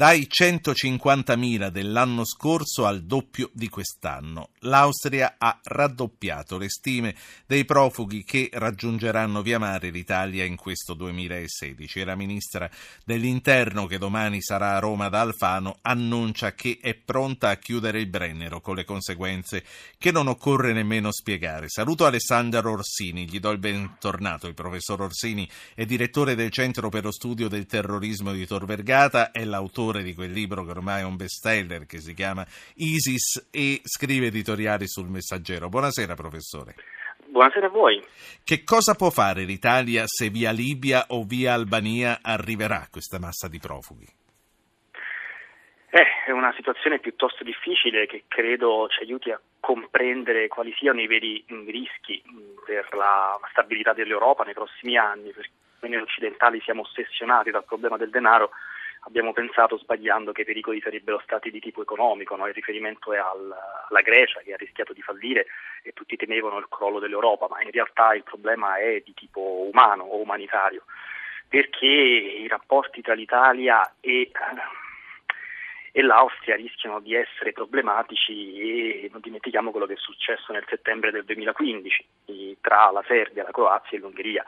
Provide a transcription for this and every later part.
dai 150.000 dell'anno scorso al doppio di quest'anno. L'Austria ha raddoppiato le stime dei profughi che raggiungeranno via mare l'Italia in questo 2016 e la ministra dell'Interno, che domani sarà a Roma da Alfano, annuncia che è pronta a chiudere il Brennero con le conseguenze che non occorre nemmeno spiegare. Saluto Alessandro Orsini, gli do il bentornato. Il professor Orsini è direttore del Centro per lo Studio del Terrorismo di Tor Vergata, è l'autore di quel libro che ormai è un bestseller che si chiama ISIS e scrive editoriali sul Messaggero. Buonasera professore. Buonasera a voi. Che cosa può fare l'Italia se via Libia o via Albania arriverà questa massa di profughi? Eh, è una situazione piuttosto difficile che credo ci aiuti a comprendere quali siano i veri rischi per la stabilità dell'Europa nei prossimi anni, perché noi occidentali siamo ossessionati dal problema del denaro abbiamo pensato sbagliando che i pericoli sarebbero stati di tipo economico, no? il riferimento è al, alla Grecia che ha rischiato di fallire e tutti temevano il crollo dell'Europa, ma in realtà il problema è di tipo umano o umanitario, perché i rapporti tra l'Italia e, e l'Austria rischiano di essere problematici e non dimentichiamo quello che è successo nel settembre del 2015 tra la Serbia, la Croazia e l'Ungheria.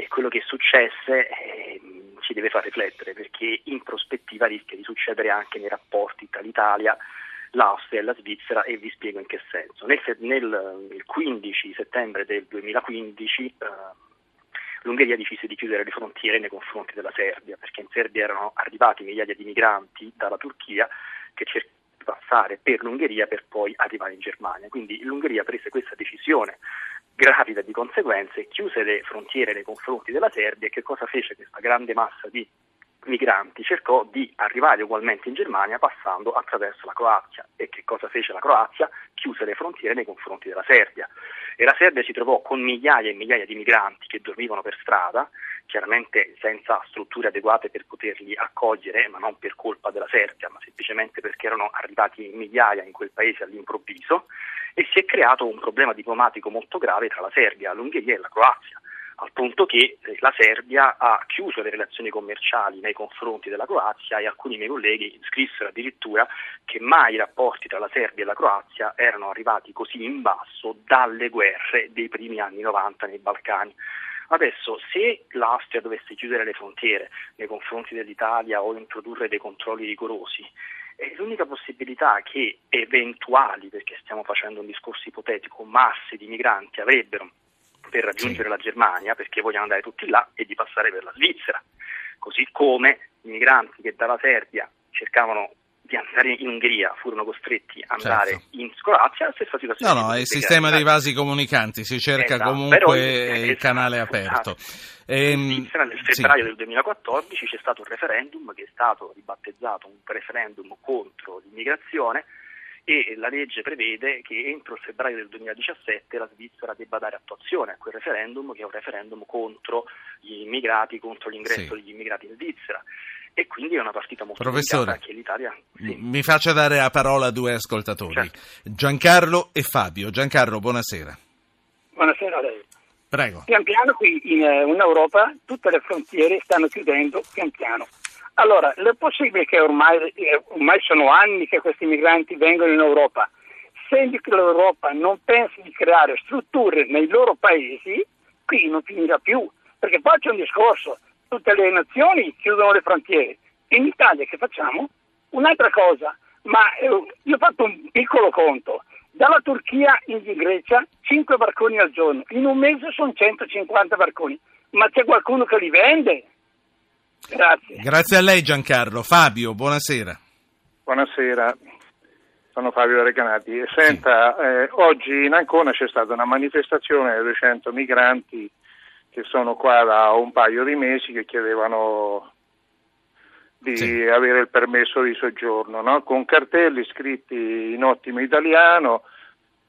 E quello che successe eh, deve far riflettere perché in prospettiva rischia di succedere anche nei rapporti tra l'Italia, l'Austria e la Svizzera e vi spiego in che senso. Nel, nel 15 settembre del 2015 eh, l'Ungheria decise di chiudere le frontiere nei confronti della Serbia perché in Serbia erano arrivati migliaia di migranti dalla Turchia che cercavano passare per l'Ungheria per poi arrivare in Germania. Quindi l'Ungheria prese questa decisione gravida di conseguenze, chiuse le frontiere nei confronti della Serbia e che cosa fece questa grande massa di migranti? Cercò di arrivare ugualmente in Germania passando attraverso la Croazia. E che cosa fece la Croazia? Chiuse le frontiere nei confronti della Serbia. E la Serbia si trovò con migliaia e migliaia di migranti che dormivano per strada, chiaramente senza strutture adeguate per poterli accogliere, ma non per colpa della Serbia, ma semplicemente perché erano arrivati migliaia in quel paese all'improvviso e si è creato un problema diplomatico molto grave tra la Serbia, l'Ungheria e la Croazia al punto che eh, la Serbia ha chiuso le relazioni commerciali nei confronti della Croazia e alcuni miei colleghi scrissero addirittura che mai i rapporti tra la Serbia e la Croazia erano arrivati così in basso dalle guerre dei primi anni 90 nei Balcani. Adesso, se l'Austria dovesse chiudere le frontiere nei confronti dell'Italia o introdurre dei controlli rigorosi, e l'unica possibilità che eventuali, perché stiamo facendo un discorso ipotetico, masse di migranti avrebbero per raggiungere sì. la Germania, perché vogliono andare tutti là, è di passare per la Svizzera. Così come i migranti che dalla Serbia cercavano di andare in Ungheria furono costretti ad andare certo. in Croazia, la stessa situazione. No, no, è il sistema dei vasi comunicanti, si cerca esatto, comunque però, il canale aperto. Esatto. Ehm, Svizzera nel febbraio sì. del 2014 c'è stato un referendum che è stato ribattezzato un referendum contro l'immigrazione e la legge prevede che entro il febbraio del 2017 la Svizzera debba dare attuazione a quel referendum che è un referendum contro gli immigrati, contro l'ingresso sì. degli immigrati in Svizzera e quindi è una partita molto Professore, che l'Italia... Sì. Mi faccia dare la parola a due ascoltatori, certo. Giancarlo e Fabio. Giancarlo, buonasera. Buonasera a lei. Prego. Pian piano qui in, eh, in Europa tutte le frontiere stanno chiudendo pian piano. Allora, è possibile che ormai, eh, ormai sono anni che questi migranti vengono in Europa. Se l'Europa non pensa di creare strutture nei loro paesi, qui non finirà più. Perché poi c'è un discorso, tutte le nazioni chiudono le frontiere. In Italia che facciamo? Un'altra cosa, ma eh, io ho fatto un piccolo conto. Dalla Turchia in Grecia 5 barconi al giorno, in un mese sono 150 barconi, ma c'è qualcuno che li vende? Grazie. Grazie a lei Giancarlo. Fabio, buonasera. Buonasera, sono Fabio Recanati. Senta, sì. eh, oggi in Ancona c'è stata una manifestazione di 200 migranti che sono qua da un paio di mesi che chiedevano di sì. avere il permesso di soggiorno, no? con cartelli scritti in ottimo italiano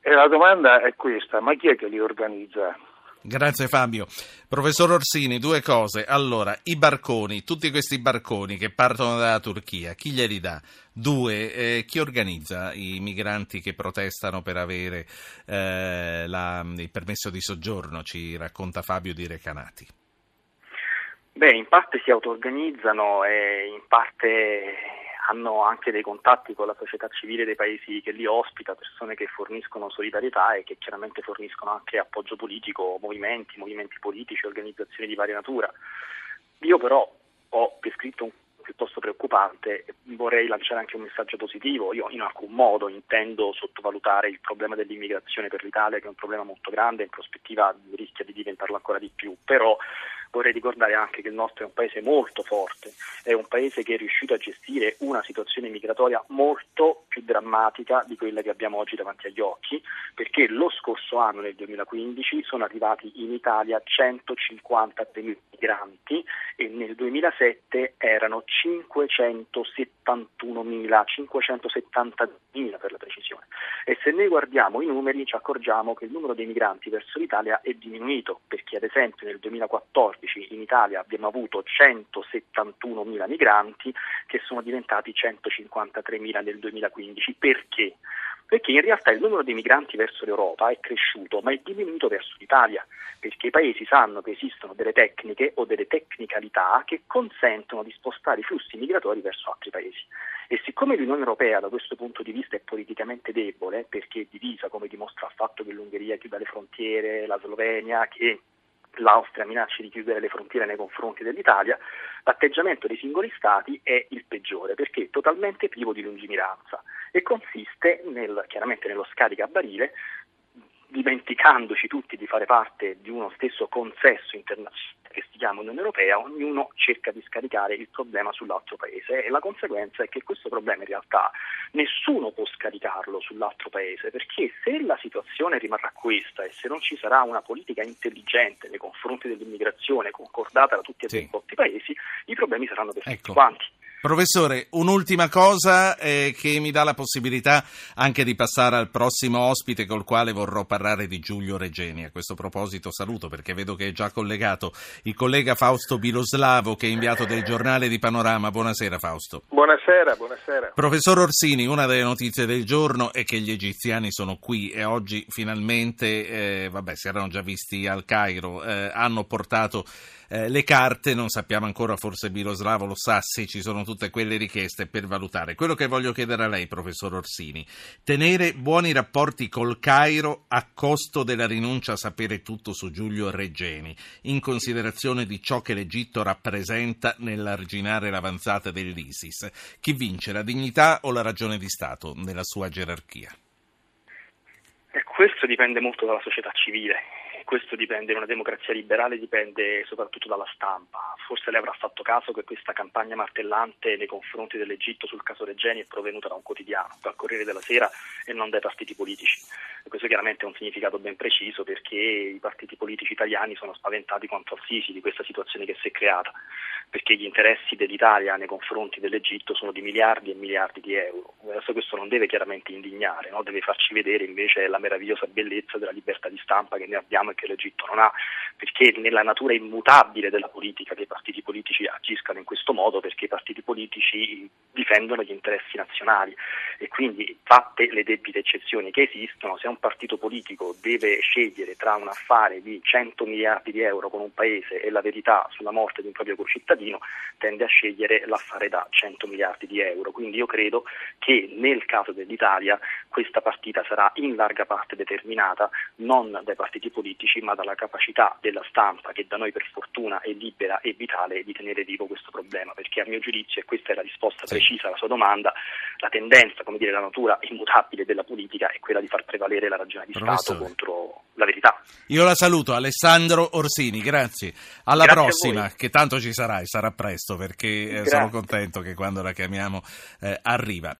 e la domanda è questa, ma chi è che li organizza? Grazie Fabio. Professor Orsini, due cose. Allora, i barconi, tutti questi barconi che partono dalla Turchia, chi glieli dà? Due, eh, chi organizza i migranti che protestano per avere eh, la, il permesso di soggiorno? Ci racconta Fabio di Recanati. Beh, in parte si auto-organizzano e in parte hanno anche dei contatti con la società civile dei paesi che li ospita, persone che forniscono solidarietà e che chiaramente forniscono anche appoggio politico, movimenti, movimenti politici, organizzazioni di varia natura. Io però ho descritto un piuttosto preoccupante, vorrei lanciare anche un messaggio positivo. Io in alcun modo intendo sottovalutare il problema dell'immigrazione per l'Italia, che è un problema molto grande, in prospettiva rischia di diventarlo ancora di più, però vorrei ricordare anche che il nostro è un paese molto forte, è un paese che è riuscito a gestire una situazione migratoria molto più drammatica di quella che abbiamo oggi davanti agli occhi, perché lo scorso anno, nel 2015, sono arrivati in Italia 150.000 migranti e nel 2007 erano 571.000, 570.000 per la precisione. Noi guardiamo i numeri ci accorgiamo che il numero dei migranti verso l'Italia è diminuito, perché ad esempio nel 2014 in Italia abbiamo avuto 171.000 migranti che sono diventati 153.000 nel 2015. Perché? perché in realtà il numero di migranti verso l'Europa è cresciuto, ma è diminuito verso l'Italia, perché i paesi sanno che esistono delle tecniche o delle tecnicalità che consentono di spostare i flussi migratori verso altri paesi. E siccome l'Unione Europea da questo punto di vista è politicamente debole, perché è divisa, come dimostra il fatto che l'Ungheria chiuda le frontiere, la Slovenia, che l'Austria minaccia di chiudere le frontiere nei confronti dell'Italia, l'atteggiamento dei singoli Stati è il peggiore perché è totalmente privo di lungimiranza e consiste nel, chiaramente nello scarica a barile dimenticandoci tutti di fare parte di uno stesso consesso internazionale chiama Unione Europea, ognuno cerca di scaricare il problema sull'altro paese e la conseguenza è che questo problema in realtà nessuno può scaricarlo sull'altro paese perché se la situazione rimarrà questa e se non ci sarà una politica intelligente nei confronti dell'immigrazione concordata da tutti e sì. i paesi, i problemi saranno per tutti ecco. quanti. Professore, un'ultima cosa eh, che mi dà la possibilità anche di passare al prossimo ospite col quale vorrò parlare di Giulio Regeni. A questo proposito saluto perché vedo che è già collegato il collega Fausto Biloslavo che è inviato del giornale di Panorama. Buonasera Fausto. Buonasera, buonasera. Professor Orsini, una delle notizie del giorno è che gli egiziani sono qui e oggi finalmente, eh, vabbè, si erano già visti al Cairo, eh, hanno portato eh, le carte, non sappiamo ancora, forse Biloslavo lo sa se ci sono tutte quelle richieste per valutare. Quello che voglio chiedere a lei, professor Orsini, tenere buoni rapporti col Cairo a costo della rinuncia a sapere tutto su Giulio Reggeni, in considerazione di ciò che l'Egitto rappresenta nell'arginare l'avanzata dell'ISIS. Chi vince, la dignità o la ragione di Stato nella sua gerarchia? Questo dipende molto dalla società civile questo dipende, in una democrazia liberale dipende soprattutto dalla stampa. Forse lei avrà fatto caso che questa campagna martellante nei confronti dell'Egitto sul caso Regeni è provenuta da un quotidiano, dal Corriere della Sera e non dai partiti politici. Questo chiaramente ha un significato ben preciso perché i partiti politici italiani sono spaventati quanto al Sisi di questa situazione che si è creata perché gli interessi dell'Italia nei confronti dell'Egitto sono di miliardi e miliardi di euro. Adesso questo non deve chiaramente indignare, no? deve farci vedere invece la meravigliosa bellezza della libertà di stampa che noi abbiamo e che l'Egitto non ha, perché nella natura immutabile della politica che i partiti politici agiscano in questo modo, perché i partiti politici difendono gli interessi nazionali e quindi fatte le debite eccezioni che esistono, se un partito politico deve scegliere tra un affare di 100 miliardi di euro con un paese e la verità sulla morte di un proprio concittadino, cittadino tende a scegliere l'affare da 100 miliardi di euro. Quindi io credo che nel caso dell'Italia questa partita sarà in larga parte determinata non dai partiti politici ma dalla capacità della stampa che da noi per fortuna è libera e vitale di tenere vivo questo problema perché a mio giudizio, e questa è la risposta sì. Precisa alla sua domanda, la tendenza, come dire, la natura immutabile della politica è quella di far prevalere la ragione di Professore. Stato contro la verità. Io la saluto, Alessandro Orsini, grazie. Alla grazie prossima, che tanto ci sarà sarà presto perché eh, sono contento che quando la chiamiamo eh, arriva.